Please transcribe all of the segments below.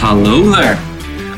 hello there.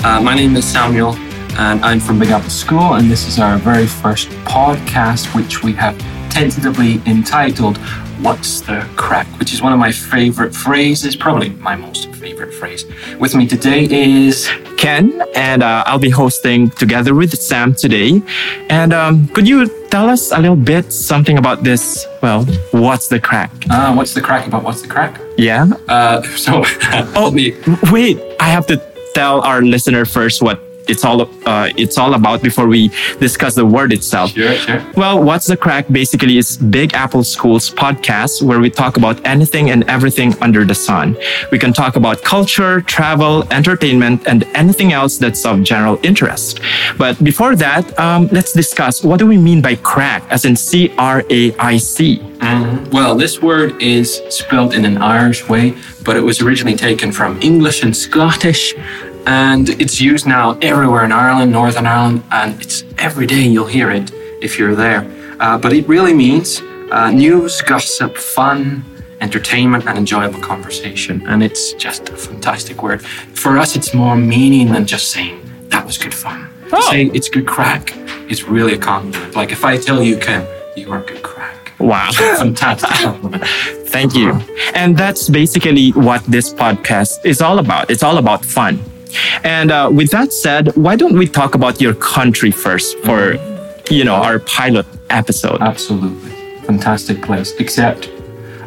Uh, my name is Samuel, and I'm from Big Apple School, and this is our very first podcast, which we have tentatively entitled What's the Crack, which is one of my favorite phrases, probably my most favorite phrase. With me today is Ken, and uh, I'll be hosting together with Sam today. And um, could you tell us a little bit something about this? Well, what's the crack? uh, What's the Crack about What's the Crack? Yeah. Uh, so, Oh, me- wait! I have to tell our listener first what it's all uh, it's all about before we discuss the word itself. sure, sure. Well, What's the Crack basically is Big Apple School's podcast where we talk about anything and everything under the sun. We can talk about culture, travel, entertainment, and anything else that's of general interest. But before that, um, let's discuss what do we mean by crack, as in C R A I C. Well, this word is spelled in an Irish way, but it was originally taken from English and Scottish, and it's used now everywhere in Ireland, Northern Ireland, and it's every day you'll hear it if you're there. Uh, but it really means uh, news, gossip, fun, entertainment, and enjoyable conversation, and it's just a fantastic word. For us, it's more meaning than just saying that was good fun. Oh. say it's good crack is really a compliment. Like if I tell you, Ken, you are good crack. Wow. Fantastic compliment. Thank you. And that's basically what this podcast is all about. It's all about fun. And uh, with that said, why don't we talk about your country first for, you know, our pilot episode? Absolutely. Fantastic place. Except,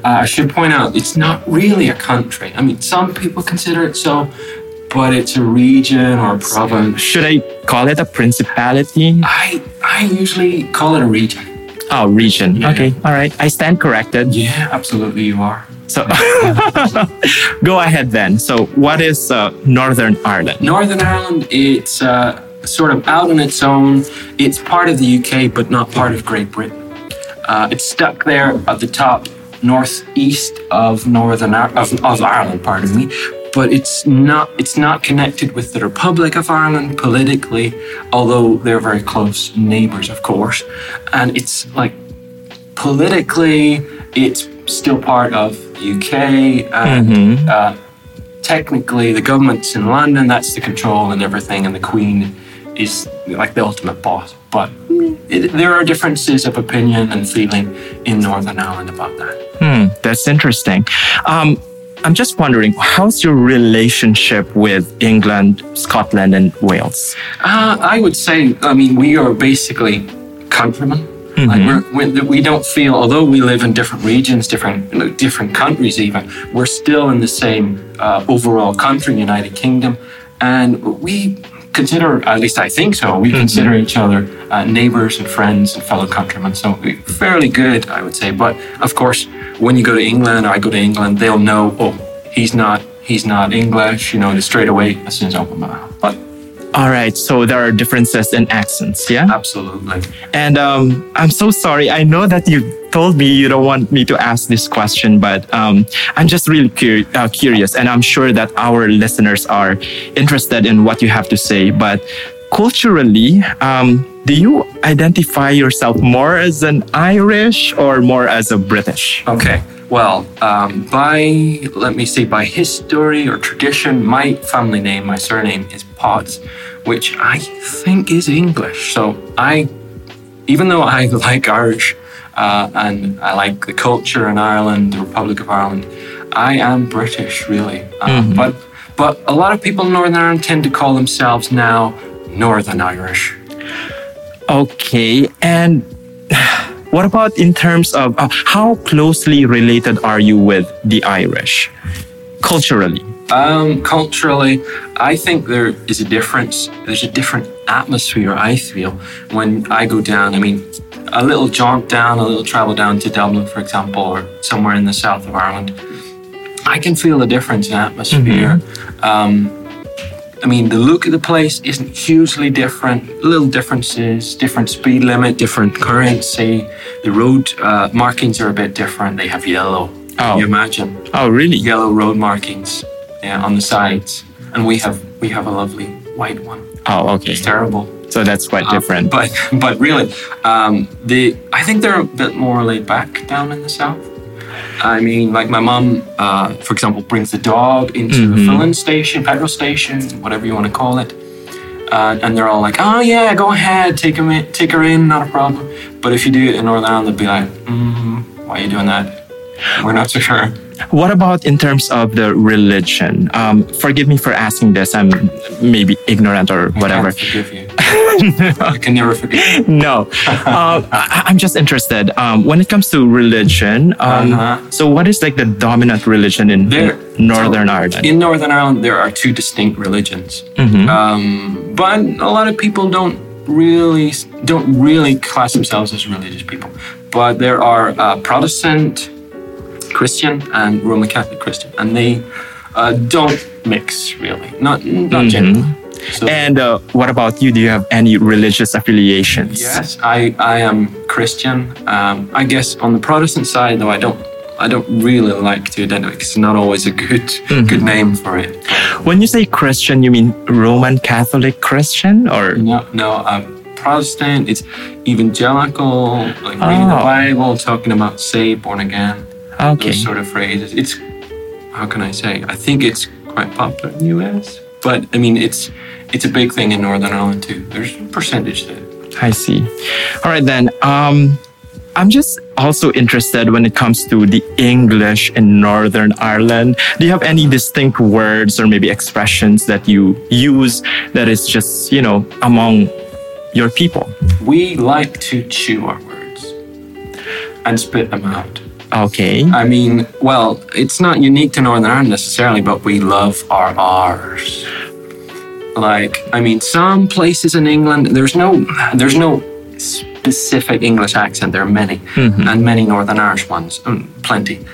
uh, I should point out, it's not really a country. I mean, some people consider it so, but it's a region or a province. Should I call it a principality? I, I usually call it a region. Oh, region. Yeah. Okay. All right. I stand corrected. Yeah, absolutely, you are. So go ahead then. So, what is uh, Northern Ireland? Northern Ireland, it's uh, sort of out on its own. It's part of the UK, but not part of Great Britain. Uh, it's stuck there at the top northeast of Northern Ir- of, of Ireland, pardon me. But it's not it's not connected with the Republic of Ireland politically, although they're very close neighbours, of course. And it's like politically, it's still part of the UK, and uh, technically the government's in London, that's the control and everything, and the Queen is like the ultimate boss. But it, there are differences of opinion and feeling in Northern Ireland about that. Hmm, that's interesting. Um, I'm just wondering, how's your relationship with England, Scotland, and Wales? Uh, I would say, I mean, we are basically countrymen. Like we're, we're, we don't feel, although we live in different regions, different you know, different countries, even we're still in the same uh, overall country, United Kingdom, and we consider, at least I think so, we consider each other uh, neighbors and friends and fellow countrymen. So we fairly good, I would say. But of course, when you go to England or I go to England, they'll know, oh, he's not he's not English, you know, straight away as soon as I open my mouth. But All right, so there are differences in accents, yeah? absolutely. And um, I'm so sorry. I know that you told me you don't want me to ask this question, but um, I'm just really cur- uh, curious, and I'm sure that our listeners are interested in what you have to say. But culturally, um, do you identify yourself more as an Irish or more as a British? Okay. Well, um, by let me see, by history or tradition, my family name, my surname is Potts, which I think is English. So I, even though I like Irish uh, and I like the culture in Ireland, the Republic of Ireland, I am British, really. Uh, But but a lot of people in Northern Ireland tend to call themselves now Northern Irish. Okay, and what about in terms of uh, how closely related are you with the Irish culturally? Um, culturally, I think there is a difference. There's a different atmosphere, I feel, when I go down. I mean, a little jaunt down, a little travel down to Dublin, for example, or somewhere in the south of Ireland. I can feel the difference in atmosphere. Um, I mean, the look of the place isn't hugely different. Little differences, different speed limit, different currency. The road uh, markings are a bit different. They have yellow. Oh. Can you imagine? Oh, really? yellow road markings on the sides, and we have we have a lovely white one. Oh, okay. It's terrible, So that's quite different. but but really, um, the I think they're a bit more laid back down in the south. I mean, like my mom, uh, for example, brings the dog into the filling station, petrol station, whatever you want to call it, uh, and they're all like, "Oh yeah, go ahead, take him in, take her in, not a problem." But if you do it in Northern Ireland, they'd be like, mm, "Why are you doing that?" We're not so sure. What about in terms of the religion? Um, forgive me for asking this. I'm maybe ignorant or whatever. I forgive you. I can never forgive you. no, uh, I, I'm just interested. Um, when it comes to religion, um, Uh-huh. so what is like the dominant religion in There- Northern Ireland? In Northern Ireland, there are two distinct religions, Mhm. um, but a lot of people don't really don't really class themselves as religious people. But there are uh, Protestant Christian and Roman Catholic Christian, and they uh, don't mix really, not not Mhm. generally. So, And uh, what about you? Do you have any religious affiliations? yes, I I am Christian. Um, I guess on the Protestant side, though, I don't. I don't really like to identify because it's not always a good good name for it. When you say Christian, you mean Roman Catholic Christian or? No, no, I'm Protestant. It's evangelical, like reading the Oh. Bible, talking about saved, born again, Okay. those sort of phrases. It's how can I say? I think it's quite popular in the U.S., but I mean, it's it's a big thing in Northern Ireland too. There's a percentage there. I see. All right then. Um, I'm just also interested when it comes to the English in Northern Ireland. Do you have any distinct words or maybe expressions that you use that is just you know among your people? We like to chew our words and spit them out. Okay. I mean, well, it's not unique to Northern Ireland necessarily, but we love our R's. Like, I mean, some places in England, there's no, there's no specific English accent. There are many, and many Northern Irish ones, um, plenty.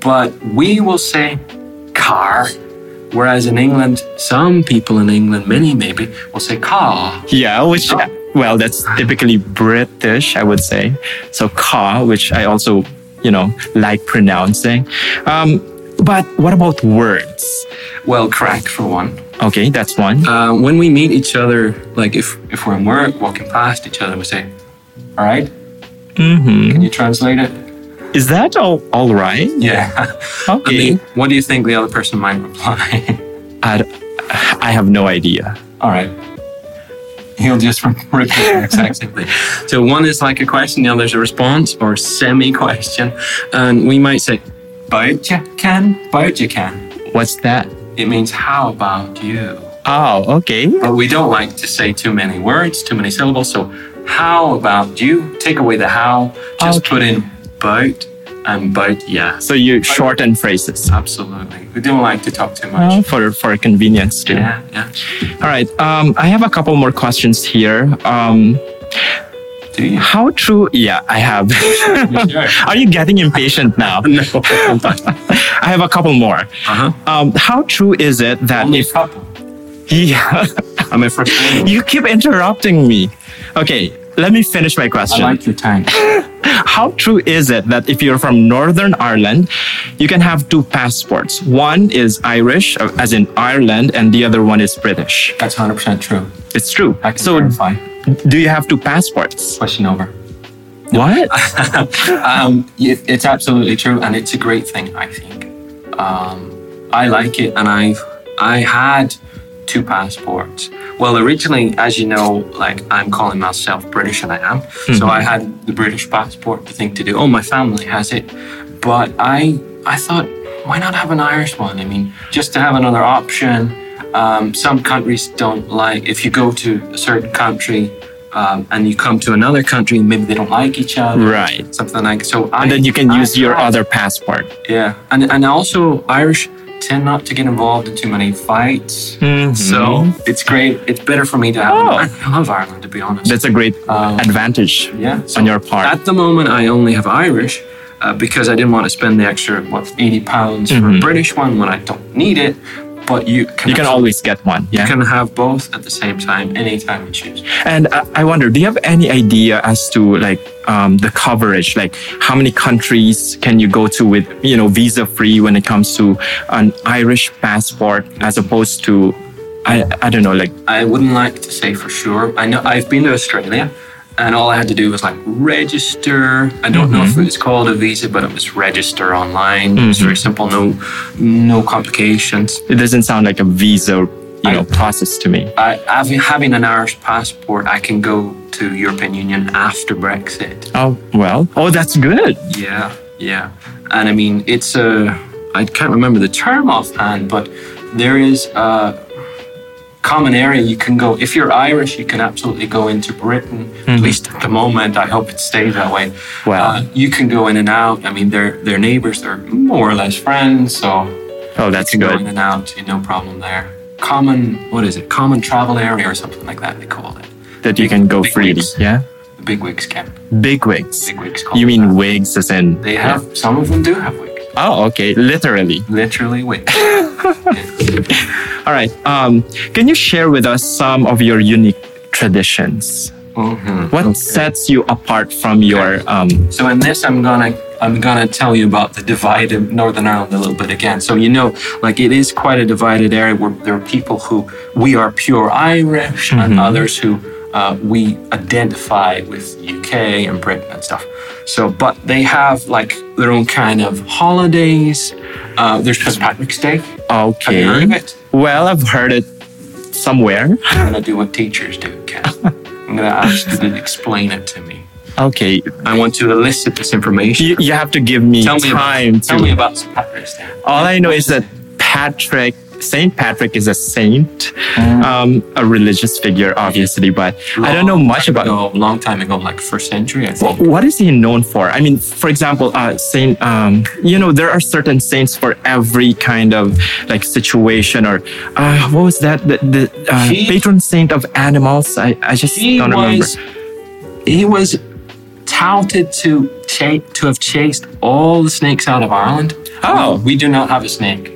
But we will say car, whereas in England, some people in England, many maybe, will say car. Yeah, which well, that's typically British, I would say. So car, which I also you know like pronouncing. Um, but what about words? Well, crack for one. Okay, that's one. Uh, when we meet each other, like if if we're in work, walking past each other, we say, "All right." mm-hmm. Can you translate it? Is that all, all right? Yeah. I Okay. mean, what do you think the other person might reply? I, I have no idea. All right. He'll just repeat the exact same thing. So one is like a question, the other is a response or semi-question, and we might say, "About you can, you can." What's that? It means how about you? Oh, okay. But we don't like to say too many words, too many syllables. So how about you? Take away the how, just Okay. put in about and about yeah. So you shorten phrases Absolutely. We don't like to talk too uh, much. for for convenience too. Yeah, yeah. All right. Um, I have a couple more questions here. Um, Do you? how true? Yeah, I have. Are you getting impatient now? No. I have a couple more. uh-huh. Um, how true is it that Only if couple. yeah, I'm a first you keep interrupting me? Okay, let me finish my question. I like your time. How true is it that if you're from Northern Ireland, you can have two passports? One is Irish, uh, as in Ireland, and the other one is British. That's 100% true. It's true. I can So, verify. do you have two passports? Question over. What? um, it's absolutely true, and it's a great thing. I think. Um, I like it, and I've I had two passports. Well, originally, as you know, like I'm calling myself British, and I am. So I had the British passport to think to do. Oh, my family has it, but I I thought, why not have an Irish one? I mean, just to have another option. Um, some countries don't like if you go to a certain country. Um, and you come to another country, maybe they don't like each other, Right. Something like so. I, And then you can I use your other passport. yeah, and and also Irish tend not to get involved in too many fights. Mhm. So it's great. It's better for me to have. Oh. I love Ireland to be honest. That's a great Um, advantage yeah. So on your part. At the moment, I only have Irish uh, because I didn't want to spend the extra what eighty pounds for Mhm. a British one when I don't need it. But you can you can always get one. you can have both at the same time anytime you choose. And I wonder, do you have any idea as to like um, the coverage? Like how many countries can you go to with you know visa free when it comes to an Irish passport as opposed to I I don't know like I wouldn't like to say for sure. I know I've been to Australia, and all I had to do was like register. I don't know if mm-hmm. it was called a visa, but it was register online. It was mm-hmm. very simple, no no complications. It doesn't sound like a visa, you know, process to me. I, having, having an Irish passport, I can go to European Union after Brexit. Oh well. Oh, that's good. Yeah, yeah. And I mean, it's a, I can't remember the term offhand, but there is a common area you can go. If you're Irish, you can absolutely go into Britain, at least at the moment. I hope it stays that way. Wow. Uh, you can go in and out. I mean, they're, they're neighbors, they're more or less friends, so Oh, that's you can go in and out, no problem there. Common, what is it? Common travel area or something like that, they call it. That you can go freely. wigs. Yeah. The big wigs camp. Big wigs. Big wigs You mean that. wigs as in? They have, some of them do have wigs. Oh, okay. Literally. Literally wigs. Yeah. All right. Um, can you share with us some of your unique traditions? Mhm. What Okay. sets you apart from your um? So in this, I'm gonna I'm gonna tell you about the divided Northern Ireland a little bit again. So you know, like it is quite a divided area where there are people who we are pure Irish and others who uh, we identify with UK and Britain and stuff. So, but they have like their own kind of holidays. Uh, there's St. Patrick's Day. Have Okay. you heard of it? Well, I've heard it somewhere. I'm gonna do what teachers do, Ken. I'm gonna ask you to explain it to me. Okay. I want to elicit this information. You, you have to give me Tell me time about, to. tell me about St. Patrick's Day. All I know is that Patrick, Saint Patrick, is a saint, Mm. um, a religious figure, obviously, but I don't know much about. ago, long time ago, like first century, I think. What is he known for? I mean, for example, uh, Saint, um, you know, there are certain saints for every kind of like situation or, uh, what was that? The, the uh, He- patron saint of animals. I, I just He don't remember. was, he was touted to cha- to have chased all the snakes out of Ireland. Oh. we do not have a snake,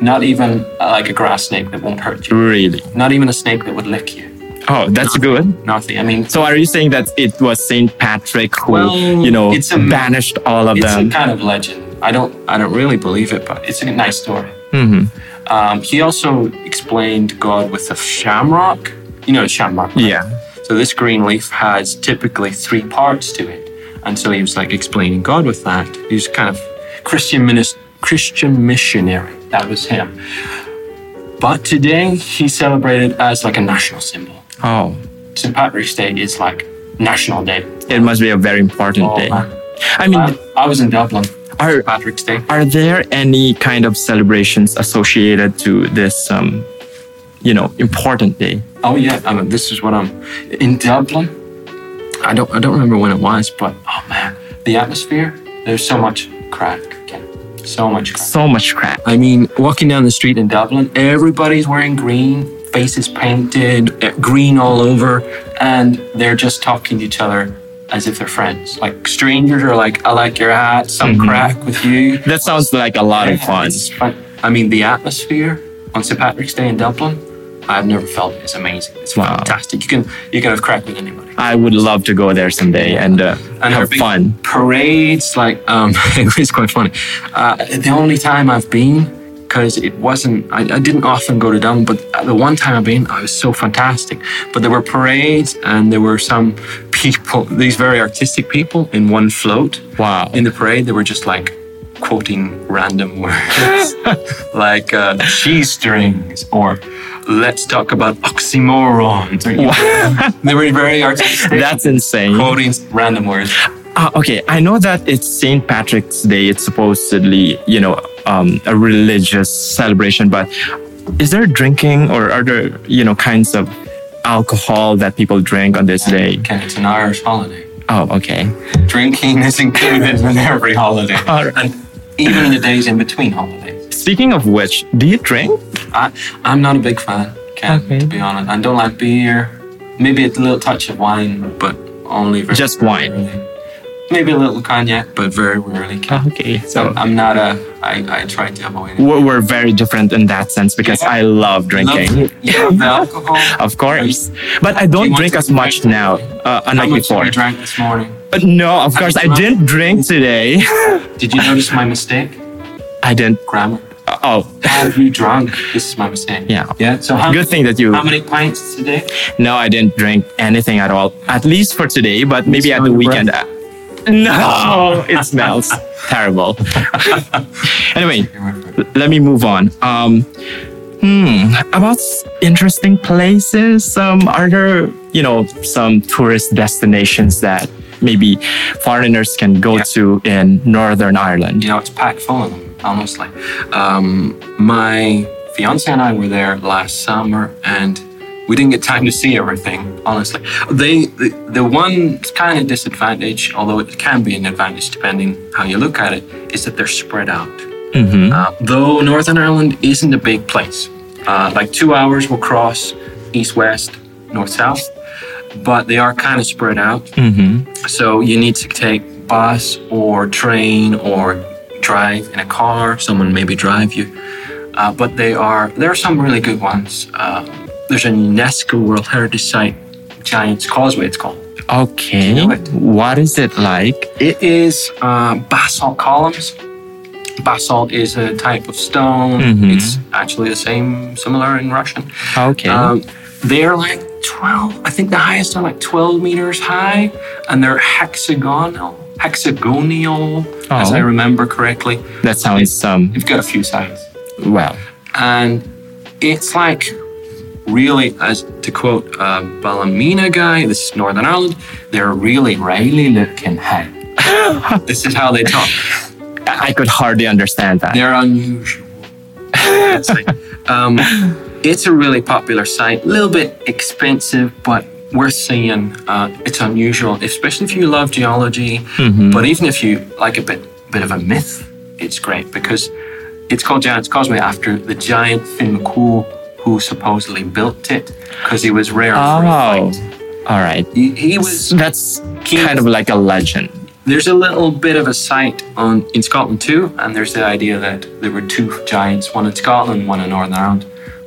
not even uh, like a grass snake that won't hurt you, Really? not even a snake that would lick you. Oh, that's good. Nothing. I mean, So are you saying that it was Saint Patrick who, Well, you know, it's a- banished all of it's them? a kind of legend. I don't, I don't really believe it, but it's a nice story. Mhm. Um, he also explained God with a shamrock. You know, shamrock. right? Yeah. So this green leaf has typically three parts to it, and so he was like explaining God with that. He was kind of Christian minis- Christian missionary. That was him. But today he's celebrated as like a national symbol. Oh, St. Patrick's Day is like national day. it must be a very important Oh, day. man. I mean, I, I was in Dublin. are St. Patrick's Day. are there any kind of celebrations associated to this, um, you know, important day? Oh yeah, I mean, this is what I'm in Dublin. I don't I don't remember when it was, but oh man, the atmosphere. There's so much crack. So much crack. So much crap. I mean, walking down the street in Dublin, everybody's wearing green, faces painted, eh, green all over, and they're just talking to each other as if they're friends. Like strangers are like, "I like your hat, some crack with you." That sounds like a lot of fun. fun. I mean, the atmosphere on St. Patrick's Day in Dublin, I've never felt it. It's amazing. It's Wow. fantastic. You can you can have crack with anybody. I would love to go there someday and, uh, And have fun. Parades, like um, it was quite funny. Uh, the only time I've been, because it wasn't, I, I didn't often go to Dublin, but the one time I've been, I was so fantastic. But there were parades, and there were some people, these very artistic people, in one float. Wow. In the parade, they were just like quoting random words, like uh, cheese strings or let's talk about oxymorons. Or, you know, they were very artistic. That's insane. quoting random words. Uh, okay, I know that it's St. Patrick's Day. It's supposedly, you know, um, a religious celebration, but is there drinking or are there, you know, kinds of alcohol that people drink on this day? Ken, it's an Irish holiday. Oh, okay. Drinking is included in every holiday, All right. and even in the days in between holidays. Speaking of which, do you drink? I, I'm not a big fan, Ken, Okay. to be honest. I don't like beer. Maybe a little touch of wine, but only very Just wine. rarely. Maybe a little cognac, but very rarely. Ken. Okay, So so I'm not a. I, I try to avoid it. we're, we're very different in that sense because Yeah. I love drinking. Love- yeah, the alcohol. Of course, but I Do don't you want drink to as much drink? now, uh, How much before. you drank this morning? But no, of course, I didn't drink today. Did you notice my mistake? I didn't. Grammar. Oh, Have you drunk? This is my mistake. Yeah. Yeah. So how, good thing that you. how many pints today? No, I didn't drink anything at all. At least for today, but maybe at the weekend. uh, No, it smells terrible. anyway, let me move on. Um, hmm, about interesting places. Um, are there, you know, some tourist destinations that maybe foreigners can go Yeah. to in Northern Ireland? You know, it's packed full of them, honestly. Um, my fiance and I were there last summer and we didn't get time to see everything, honestly. They, the, the one kind of disadvantage, although it can be an advantage depending how you look at it, is that they're spread out. Mm-hmm. Uh, though Northern Ireland isn't a big place, uh, like two hours will cross east west, north south, but they are kind of spread out. Mm-hmm. So you need to take bus or train or drive in a car. Someone maybe drive you. Uh, but they are there are some really good ones. Uh, there's a UNESCO World Heritage Site, Giant's Causeway. It's called. Okay. know it? What is it like? It is uh, basalt columns. Basalt is a type of stone. Mhm. It's actually the same, similar in Russian. Okay. Um, they're like 12, I think the highest are like 12 meters high, and they're hexagonal, hexagonal, as Oh. I remember correctly. that sounds um You've got a few sides. well. And it's like really, as to quote uh, Ballymena guy, this is Northern Ireland, they're really Riley looking high. this is how they talk. I could hardly understand that. They're unusual. Like, um, it's a really popular site, a little bit expensive, but worth seeing. Uh, it's unusual, especially if you love geology. Mhm. But even if you like a bit, bit of a myth, it's great because it's called Giant's Causeway after the giant Finn McCool who supposedly built it because he was rare Oh, all right. He, he was That's kind of like a legend. there's a little bit of a site on in Scotland too, and there's the idea that there were two giants, one in Scotland, one in Northern Ireland,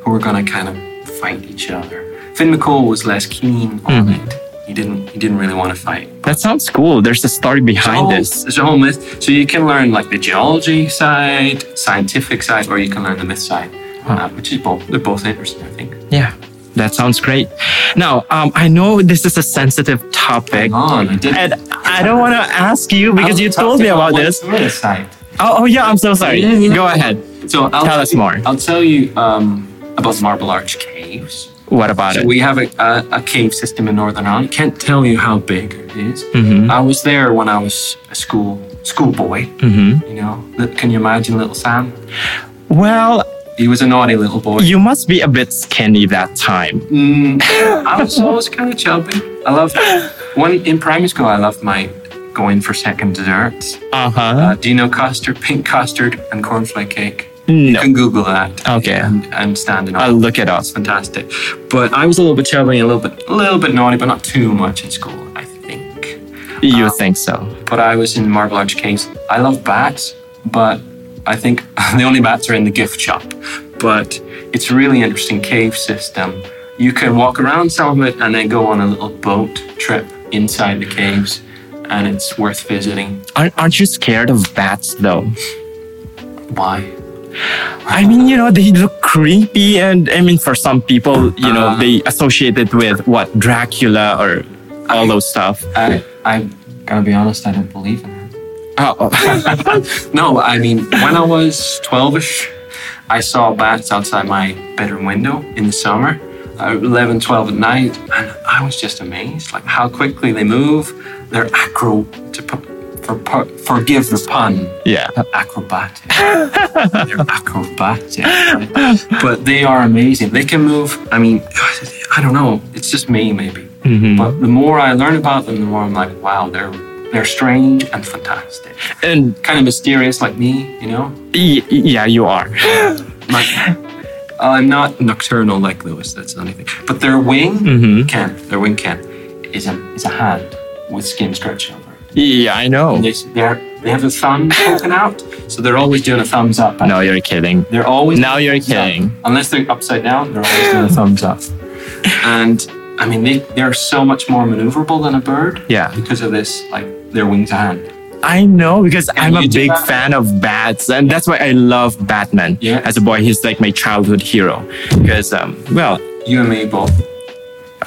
were going to kind of fight each other. Finn McCool was less keen on Mhm. it. He didn't. He didn't really want to fight. That sounds cool. There's a story behind whole- this. There's a whole myth. So you can learn like the geology side, scientific side, or you can learn the myth side, uh, which is both. They're both interesting, I think. Yeah, that sounds great. Now, um, I know this is a sensitive topic, on, I and I don't want to ask you because you told me about this. Tourist site. Oh, oh yeah, I'm so sorry. Yeah, yeah. Go ahead. So I'll Tell us you- more. I'll tell you um, about Marble Arch Caves. What about So it? we have a, a, a cave system in Northern Ireland. Can't tell you how big it is. Mhm. I was there when I was a school schoolboy. hmm You know, can you imagine little Sam? Well, He was a naughty little boy. you must be a bit skinny that time. Mm, I was always kind of chubby. I loved one in primary school. I loved my going for second desserts. Uh-huh. Uh, do you know custard, pink custard, and cornflake cake? You no, can Google that. Okay. And, and standing up. I'll look it up. It's fantastic. But I was a little bit chubby, and a little bit, a little bit naughty, but not too much in school. I think. You Um, think so? But I was in Marble Arch Caves. I love bats, but I think the only bats are in the gift shop. But it's a really interesting cave system. You can walk around some of it and then go on a little boat trip inside the caves, and it's worth visiting. Aren't, aren't you scared of bats though? Why? I mean, you know, they look creepy, and I mean, for some people, you know, Uh. they associate it with what Dracula or all those stuff. I I gotta be honest. I don't believe in it. Oh, No, I mean, when I was 12 ish, I saw bats outside my bedroom window in the summer, uh, 11, 12 at night, and I was just amazed, like how quickly they move. They're acro, to, for, forgive the pun, yeah. acrobatic. They're acrobatic. right? But they are amazing. They can move, I mean, I don't know, it's just me maybe. Mhm. But the more I learn about them, the more I'm like, wow, they're, they're strange and fantastic And kind of mysterious like me, you know? y- yeah, you are. Like, I'm not nocturnal like Lewis. that's the only thing. But their wing hmm can, their wing can, is a, is a hand with skin stretched over. Yeah, I know. And they, they're, have a thumb poking out, so they're always doing a thumbs up. No, you're kidding. They're always Now you're thumbs up. kidding. Unless they're upside down, they're always doing a thumbs up. And I mean, they, they're so much more maneuverable than a bird Yeah. because of this, like their wings hand. I know because I'm a big that? fan of bats, and that's why I love Batman. Yeah. As a boy, he's like my childhood hero. Because, um, well, You and me both.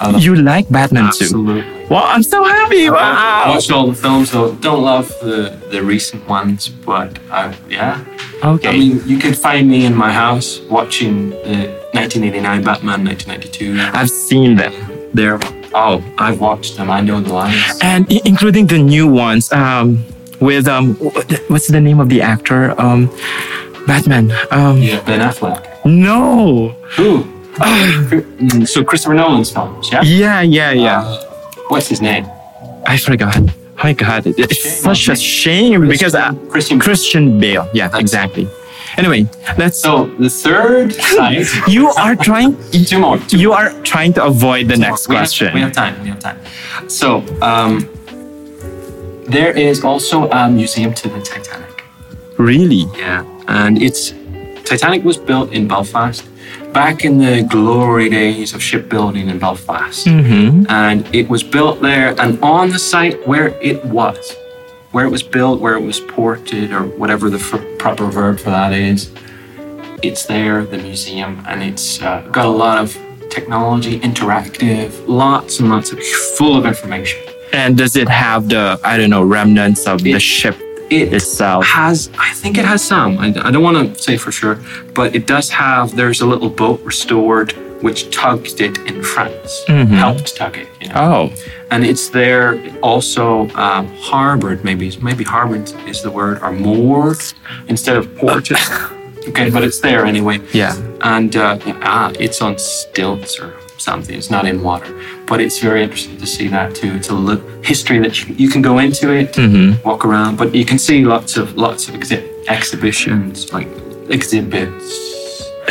I love- you like Batman too. Absolutely. Well, I'm so happy. I watched all the films though. Don't love the, the recent ones, but I, yeah. Okay. I mean, you could find me in my house watching the 1989 Batman, 1992. I've seen them. They're oh, I've watched them. I know the lines. and i- including the new ones um with um what's the name of the actor um batman um Yeah, Ben Affleck. no Who? So Christopher Nolan's films, yeah. yeah yeah yeah Uh, what's his name? i forgot oh my god it- it's Shame such a me. shame because uh, Christian. christian bale yeah That's- exactly anyway let's So the third side. you are trying two more. Two you are trying to avoid the next we have- question we have time. We have time. So um, there is also a museum to the Titanic. really Yeah, and it's Titanic was built in Belfast back in the glory days of shipbuilding in Belfast, mm-hmm. and it was built there. And on the site where it was, where it was built, where it was ported, or whatever the f- proper verb for that is, it's there, the museum, and it's uh, got a lot of technology, interactive, lots and lots of full of information. and does it have the i don't know remnants of the ship It itself has i think it has some. I, I don't want to say for sure but it does have there's a little boat restored which tugged it in france Mhm. helped tug it you know? oh. And it's there also um, harbored maybe maybe harbored is the word or moored instead of ported. Okay but it's there anyway. Yeah. And uh, ah, it's on stilts or something. It's not in water, but it's very interesting to see that too. It's a li- history that you, you can go into it, mm-hmm. walk around, but you can see lots of lots of exhi- exhibitions, like exhibits.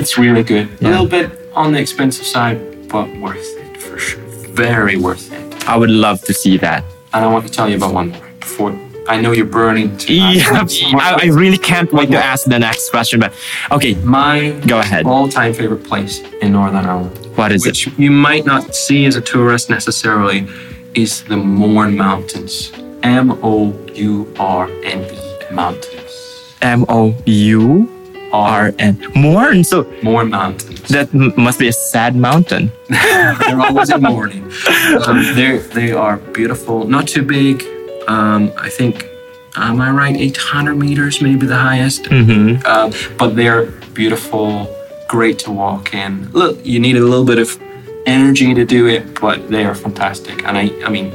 it's really good. A little bit on the expensive side, but worth it for sure. Very worth it. i would love to see that And I want to tell you about one more before. I know you're burning to. Yeah, I, I really can't wait to ask the next question. But okay, My Go ahead. all-time favorite place in Northern Ireland. What is which you might not see as a tourist necessarily, is the Mourne Mountains. M O U R N E Mountains. it? M O U R N. Mourne. So Mourne Mountains. that m- must be a sad mountain. they're always in mourning. Um, they they are beautiful, not too big. Um, I think, am I right? 800 meters, maybe the highest. Mm-hmm. Um, but they're beautiful, great to walk in. Look, you need a little bit of energy to do it, but they are fantastic. And I, I mean,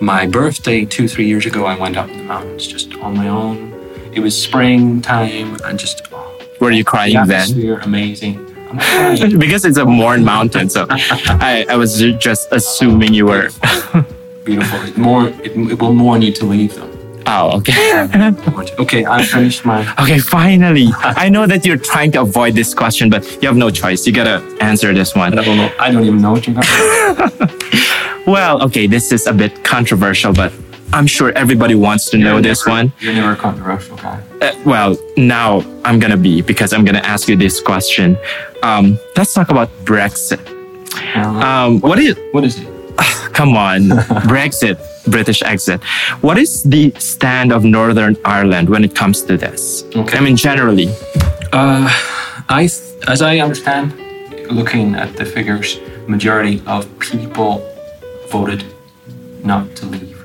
my birthday two, three years ago, I went up in the mountains just on my own. It was springtime and just oh, Were you the crying then? atmosphere amazing. Crying. Because it's a Mourne mountain, so I, I was just assuming you were. beautiful. It more, it, it will mourn you to leave them. Oh, okay. Okay, I finished my. okay, finally. I know that you're trying to avoid this question, but you have no choice. You gotta answer this one. I don't know. I don't even know what you got. Well, okay, this is a bit controversial, but I'm sure everybody wants to know this one. You're never a controversial guy. Uh, well, now I'm gonna be because I'm gonna ask you this question. Um, let's talk about Brexit. Um, what is? what is it? Come on, Brexit, British exit. What is the stand of Northern Ireland when it comes to this? Okay. I mean, generally. Uh, I, as I understand, looking at the figures, majority of people voted not to leave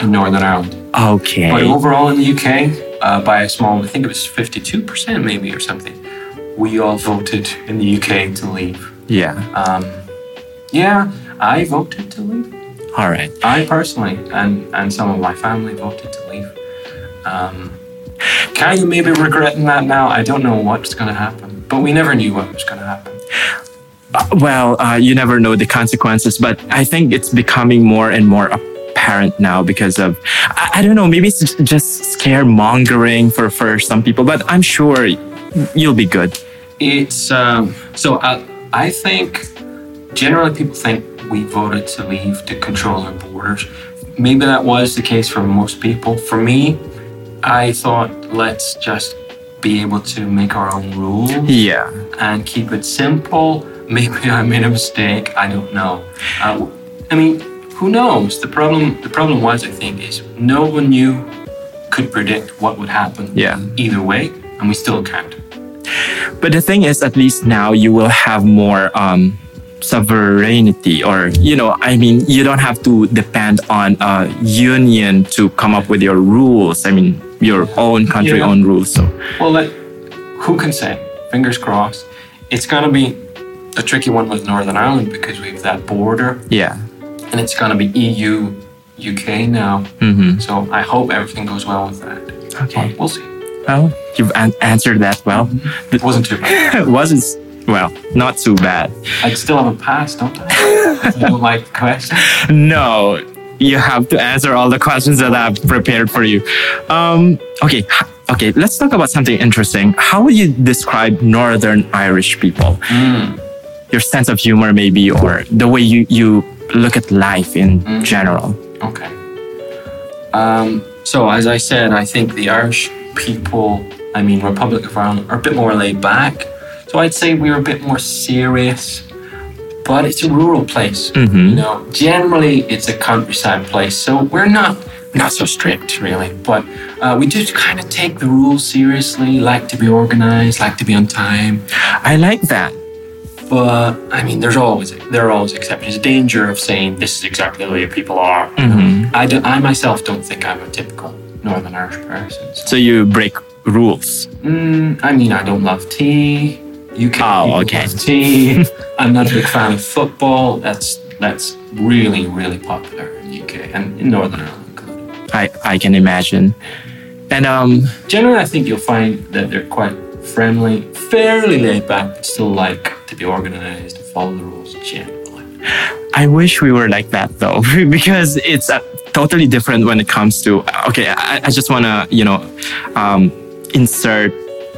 in Northern Ireland. Okay. But overall in the UK, uh, by a small, I think it was 52% maybe or something, we all voted in the UK to leave. Yeah. Um, yeah, I voted to leave. All right. I personally and and some of my family voted to leave. Um, kind of maybe regretting that now. I don't know what's going to happen, but we never knew what was going to happen. Uh, well, uh, you never know the consequences, but I think it's becoming more and more apparent now because of I, I don't know. Maybe it's just scaremongering for for some people, but I'm sure you'll be good. It's um, so I, I think generally people think we voted to leave to control our borders. Maybe that was the case for most people. For me, I thought let's just be able to make our own rules. Yeah. and keep it simple. Maybe I made a mistake. I don't know. Uh, I mean, who knows? The problem, the problem was, I think, is no one knew, could predict what would happen. Yeah. Either way, and we still can't. But the thing is, at least now you will have more um, sovereignty, or you know, I mean, you don't have to depend on a union to come up with your rules. I mean, your own country, Yeah. own rules. So Well, let, who can say? Fingers crossed. It's going to be a tricky one with Northern Ireland because we have that border, yeah. and it's going to be EU, UK now. hmm So I hope everything goes well with that. Okay. But we'll see. Well, you've an- answered that well. It wasn't too bad. It wasn't well, not too bad. I still have a pass, don't I? I don't like questions. No, you have to answer all the questions that I've prepared for you. Um, okay, okay. Let's talk about something interesting. How would you describe Northern Irish people? Your sense of humor, maybe, or the way you you look at life in general. Okay. Um, so, as I said, I think the Irish people, I mean, Republic of Ireland, are a bit more laid back. So, I'd say we're a bit more serious, but it's a rural place. You know, generally, it's a countryside place. So, we're not. Not so strict, really, but uh, we do kind of take the rules seriously. Like to be organized, like to be on time. I like that. But I mean, there's always there are always exceptions. Danger of saying this is exactly the way people are. I, do, I myself don't think I'm a typical Northern Irish person. So, So you break rules. mm, I mean, I don't love tea. UK Oh, okay. tea. I'm not a big fan of football. That's that's really really popular in the UK and in Northern Ireland. I I can imagine. And um, Generally, I think you'll find that they're quite friendly, fairly laid back, but still like to be organized and follow the rules generally. I wish we were like that though, because it's uh, totally different when it comes to. Okay, I, I just want to, you know, um, insert.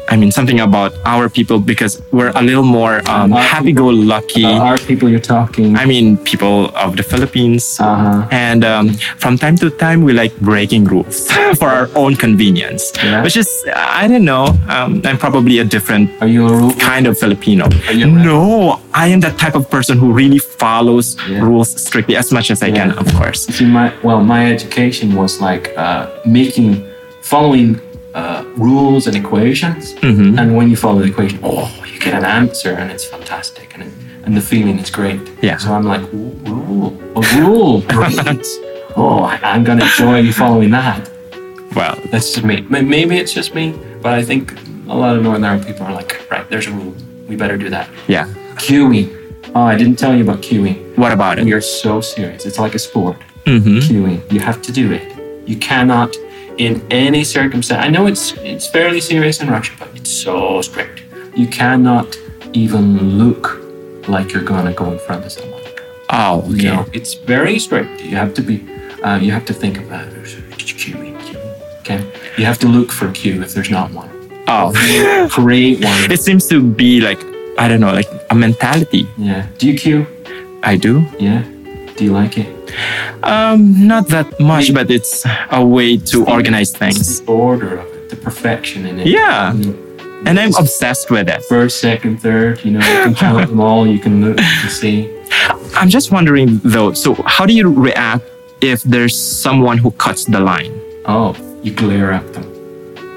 I mean, something about our people because we're a little more um, happy-go-lucky. Uh, are people you're talking? I mean, people of the Philippines. Uh-huh. And um, from time to time, we like breaking rules for our own convenience, Yeah. which is, I don't know, um, I'm probably a different Are you a kind of Filipino. Are you? No, I am that type of person who really follows Yeah. rules strictly as much as I can, of course. See, my well, my education was like uh, making, following uh, rules and equations. Mhm. And when you follow the equation, oh, you get an answer, and it's fantastic, and it, and the feeling is great. Yeah. So I'm like, "Ooh, rule, a rule, great. oh, I- I'm gonna enjoy following that. Well, That's just me. Maybe it's just me, but I think a lot of Northern Ireland people are like, right, there's a rule. We better do that. yeah. Queuing. Oh, I didn't tell you about queuing. What about it? We are so serious. It's like a sport. hmm Queuing. You have to do it. You cannot, in any circumstance. I know it's it's fairly serious in Russia, but it's so strict. You cannot even look like you're gonna go in front of someone. Oh, okay. You know, it's very strict. You have to be. Uh, you have to think about queuing. Okay. You have to look for a queue if there's not one. Oh, Create one. it seems to be like I don't know, like a mentality. Yeah. Do you queue? I do. Yeah. Do you like it? Um, not that much, but it's a way to organize things. the order of it, the perfection in it. Yeah. You know, And I'm obsessed with it. first, second, third. You know, you can count them all. You can look to see. I'm just wondering though, so how do you react if there's someone who cuts the line? Oh, you glare at them.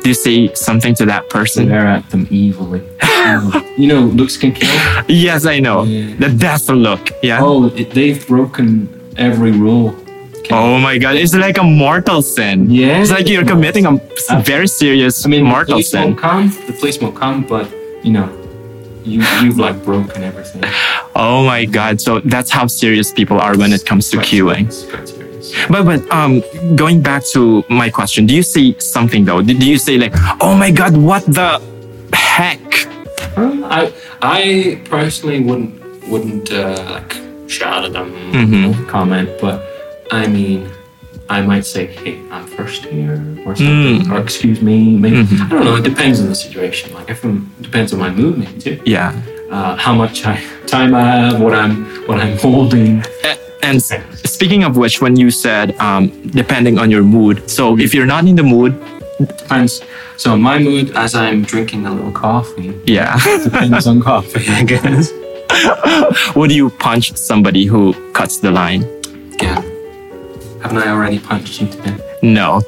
Do you say something to that person? Glare at them evilly. you know, looks can kill. Yes, I know. Yeah. The death look. Yeah. Oh, it, they've broken every rule. Oh my god, it's like a mortal sin. Yeah. It's like you're committing a uh, very serious I mean, the mortal police sin. won't come. The police won't come, but you know, you you've like broken everything. Oh my god, so that's how serious people are when it comes to Quite queuing. serious. But but um going back to my question, do you see something though? Do do you say like, "Oh my god, what the heck?" I I personally wouldn't wouldn't uh, like shout at them Mhm. or comment, but I mean, I might say, "Hey, I'm first here," or something, Mm. or "Excuse me." Maybe Mhm. I don't know. It depends on the situation. Like if I'm, depends on my movement too. Yeah. Uh, how much I, time I have, what I'm what I'm holding. And speaking of which, when you said um, depending on your mood, so if you're not in the mood, Depends. So my mood, as I'm drinking a little coffee, yeah, depends on coffee, I guess. would you punch somebody who cuts the line? Yeah, Haven't I already punched you today? No.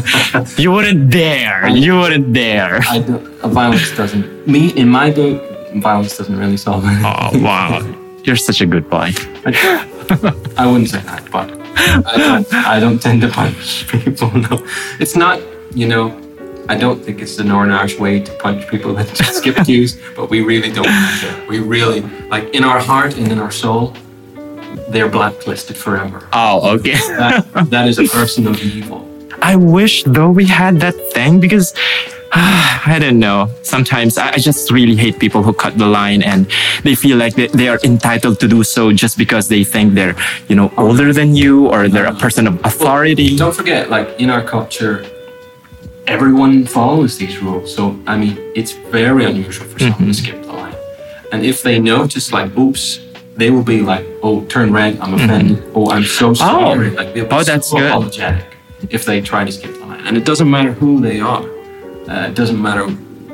you wouldn't dare. You wouldn't dare. I violence doesn't. Me in my book, violence doesn't really solve it. Oh, wow. You're such a good boy. I, wouldn't say that, but I don't, I don't tend to punch people. No, it's not. You know, I don't think it's the Northern Irish way to punch people that just skip queues, but we really don't. measure. We really like in our heart and in our soul, they're blacklisted forever. Oh, okay. That, that is a person of evil. I wish though we had that thing because I don't know. Sometimes I I just really hate people who cut the line and they feel like they, they are entitled to do so just because they think they're, you know, older than you or they're a person of authority. Don't forget, like in our culture, everyone follows these rules. So I mean, it's very unusual for someone Mm-hmm. to skip the line. And if they notice, like, oops, they will be like, "Oh, turn red. I'm offended. Oh, I'm so sorry." Like they'll be Mm-hmm. Oh, that's so good. apologetic if they try to skip the line. And it doesn't matter who they are. Uh, it doesn't matter,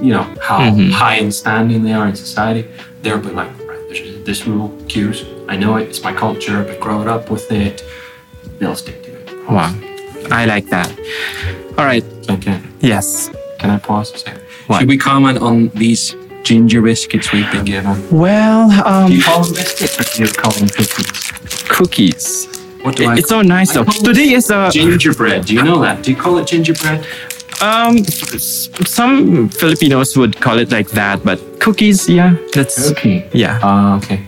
you know, how Mm-hmm. high in standing they are in society. They'll be like, right, there's this rule, queues. I know it. It's my culture. I've grown up with it. They'll stick to it. Wow. I like that. All right. Okay. Yes. Can I pause a second? What? Should we comment on these ginger biscuits we've been given? Well, Do um, you call them biscuits or do you call them cookies? cookies. What do I It's so nice I though. Today is a gingerbread. Do you know that? Do you call it gingerbread? Um some Filipinos would call it like that, but cookies, yeah, that's okay. yeah. Ah, okay.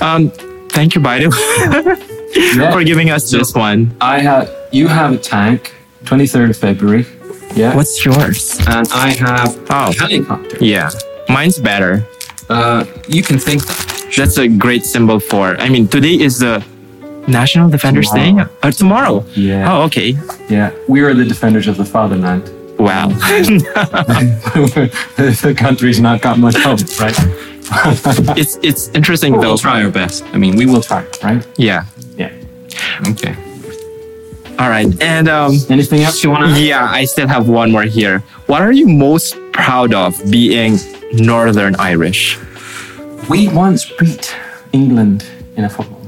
Um, thank you, Baidu, for giving us this one. I have. You have a tank. Twenty third of February. Yeah. What's yours? And I have Oh. a helicopter. Yeah, mine's better. Uh, you can think that. That's a great symbol for. I mean, today is the National Defenders Tomorrow. Day. Or tomorrow. Yeah. Oh, okay. Yeah. We are the defenders of the fatherland. Wow. the country's not got much hope, right? it's it's interesting though. we'll try our best. I mean, we will try, right? Yeah. Yeah. Okay. All right. And um, Anything else you want to? yeah, I still have one more here. What are you most proud of being Northern Irish? We once beat England in a football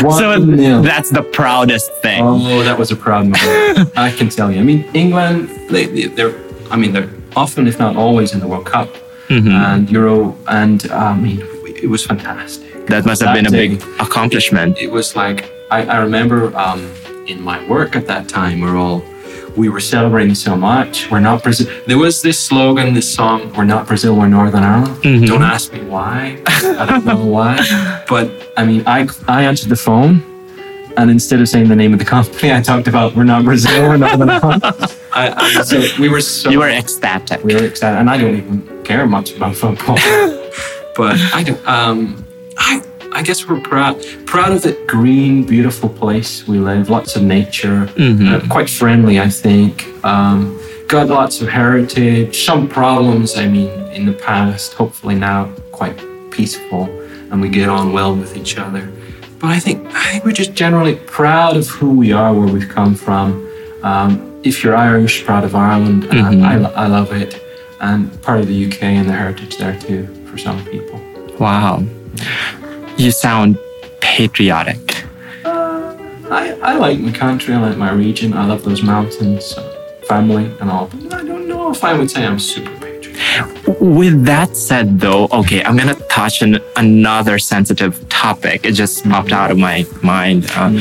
So nil. that's the proudest thing. Oh, that was a proud moment. I can tell you. I mean, England, they, they, they're, I mean, they're often, if not always, in the World Cup Mm-hmm. and Euro, and uh, I mean, it was fantastic. that must have that been a big accomplishment. It was like I, I remember um, in my work at that time, we're all we were celebrating so much. We're not Brazil. There was this slogan, this song, "We're not Brazil, we're Northern Ireland." Mhm. Don't ask me why. I don't know why, but I mean, I I answered the phone, and instead of saying the name of the company, I talked about we're not Brazil, we're Northern Ireland. I, I, so we were so You were ecstatic. we were ecstatic, and I don't even care much about football. but I don't. Um, I I guess we're proud proud of the green, beautiful place we live. Lots of nature, Mhm. uh, quite friendly, I think. Um, got lots of heritage. Some problems, I mean, in the past. Hopefully now, quite peaceful, and we get on well with each other. But I think I think we're just generally proud of who we are, where we've come from. Um, if you're Irish, proud of Ireland, and Mhm. I, I, love it, and part of the UK and the heritage there too for some people. Wow. You sound patriotic. I, I like my country, I like my region, I love those mountains, uh, family, and all. But I don't know if I would say I'm super. With that said, though, okay, I'm gonna touch on another sensitive topic. It just popped out of my mind. Uh,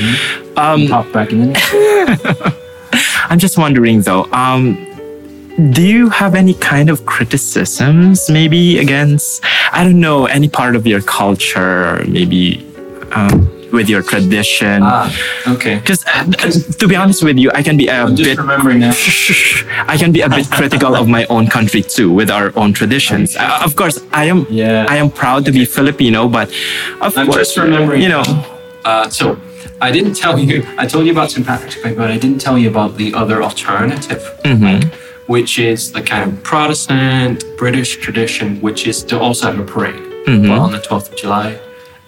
um, Pop back in I'm just wondering, though, um, do you have any kind of criticisms, maybe against, I don't know, any part of your culture, maybe um, with your tradition? Ah, okay. Because to be honest with you, I can be a I'm just bit remembering now. I can be a bit critical of my own country too, with our own traditions. Uh, of course, I am. Yeah. I am proud to be Filipino, but of I'm course, just remembering. You know, Uh, so I didn't tell you. I told you about St. Patrick's Day, but I didn't tell you about the other alternative, mhm. which is the kind of Protestant British tradition, which is to also have a parade Mhm. well, on the 12th of July,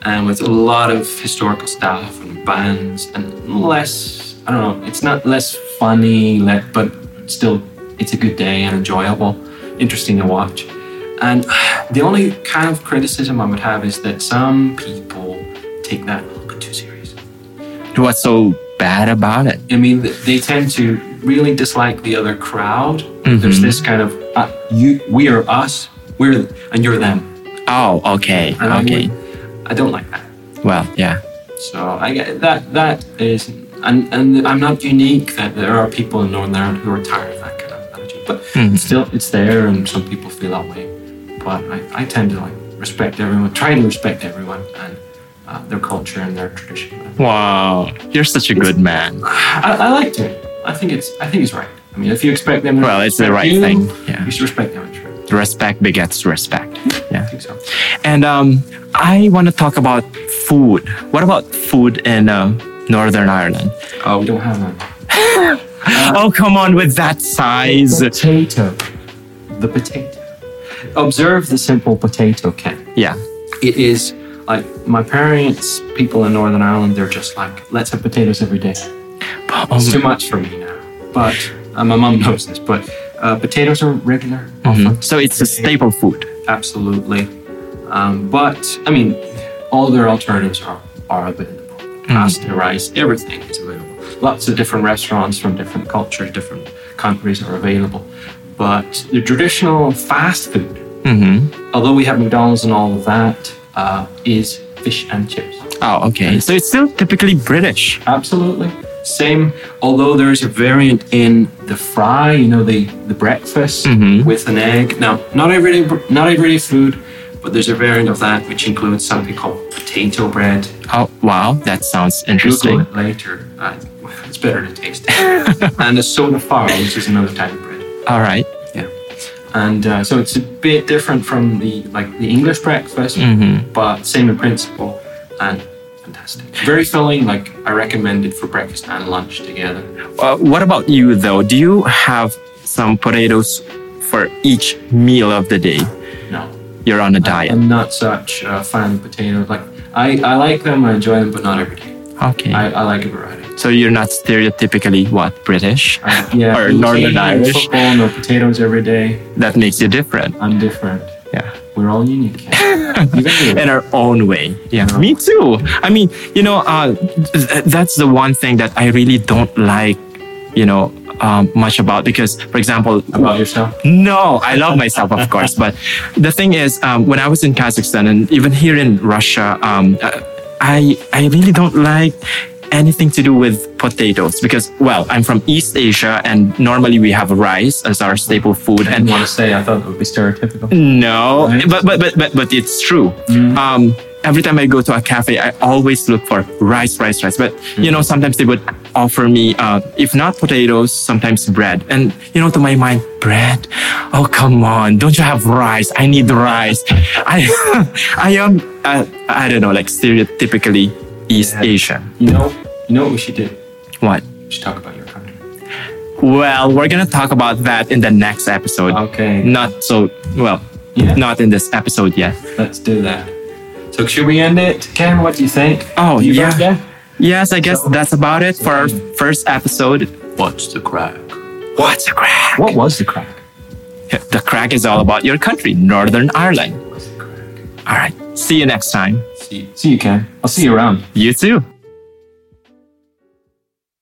and with a lot of historical stuff and bands, and less. I don't know. It's not less funny, but still, it's a good day and enjoyable, interesting to watch. And the only kind of criticism I would have is that some people take that a little bit too serious. What's so bad about it? I mean, they tend to really dislike the other crowd. Mm-hmm. There's this kind of uh, you, we are us, we're and you're them. Oh, okay, And I okay. I don't like that. Well, yeah. So I get that. That is, and and I'm not unique. That there are people in Northern Ireland who are tired of that kind of attitude. But Mhm. still, it's there, and some people feel that way. But I, I tend to like respect everyone, try to respect everyone and uh, their culture and their tradition. Wow, you're such a good man. I, I like to. I think it's. I think it's right. I mean, if you expect them, to Well, it's the respect right you, thing, yeah. You should respect them. Respect begets respect. Yeah. I think so. And um, I want to talk about food. What about food in um, Northern Ireland? Oh, we don't have one. Oh, come on with that size. Potato. The potato. Observe the simple potato, Ken. Yeah. It is like my parents, people in Northern Ireland, they're just like, let's have potatoes every day. It's too Um, much for me now. But uh, my mom knows this, but uh, potatoes are regular. mhm. So it's a staple food. Absolutely. Um, but I mean, all their alternatives are, are available. Pasta, rice, everything is available. Lots of different restaurants from different cultures, different countries are available. But the traditional fast food, hmm although we have McDonald's and all of that, uh, is fish and chips. Oh, okay. So it's still typically British. Absolutely. Same, although there's a variant in the fry, you know, the, the breakfast Mhm. with an egg. Now, not everyday, not everyday food, but there's a variant of that which includes something called potato bread. Oh, wow. That sounds Google interesting. it later. Uh, it's better to taste it. and a soda farl, which is another type of bread. All right. Yeah. And uh, so it's a bit different from the like the English breakfast, Mhm. but same in principle and fantastic. Very filling. Like I recommend it for breakfast and lunch together. Uh, what about you, though? Do you have some potatoes for each meal of the day? No, You're on a diet. I'm not such a fan of potatoes. Like I, I like them, I enjoy them, but not every day. Okay. I, I like a variety. so you're not stereotypically what British? I, yeah, Or Northern Irish. Football, no potatoes every day. That makes you different. I'm different. Yeah. We're all unique. In our own way. Yeah, me too. I mean, you know, uh, th- that's the one thing that I really don't like, you know, um, much about because, for example, About yourself? no, I love myself, of course, but the thing is, um, when I was in Kazakhstan and even here in Russia, um, uh, I I really don't like anything to do with potatoes because, well, I'm from East Asia and normally we have rice as our staple food, I and want to say. I thought it would be stereotypical. no, Right. but, but but but but it's true. Mm. Um, every time I go to a cafe, I always look for rice, rice, rice. But you know, sometimes they would offer me, uh, if not potatoes, sometimes bread. And you know, to my mind, bread. Oh come on, don't you have rice? I need rice. I I am uh, I don't know, like stereotypically East Yeah. Asian. You know, you know what we should do? What? We should talk about your country. Well, we're gonna talk about that in the next episode. Okay. Not so well. Yeah. Not in this episode yet. Let's do that. So should we end it, Ken? What do you think? Oh, You yeah. got that? Yes, I guess So- that's about it for our first episode. What's the crack? What's a crack? What was the crack? The crack is all about your country, Northern Ireland. What's the crack? All right. See you next time. See, see you, Ken. I'll see you around. You too.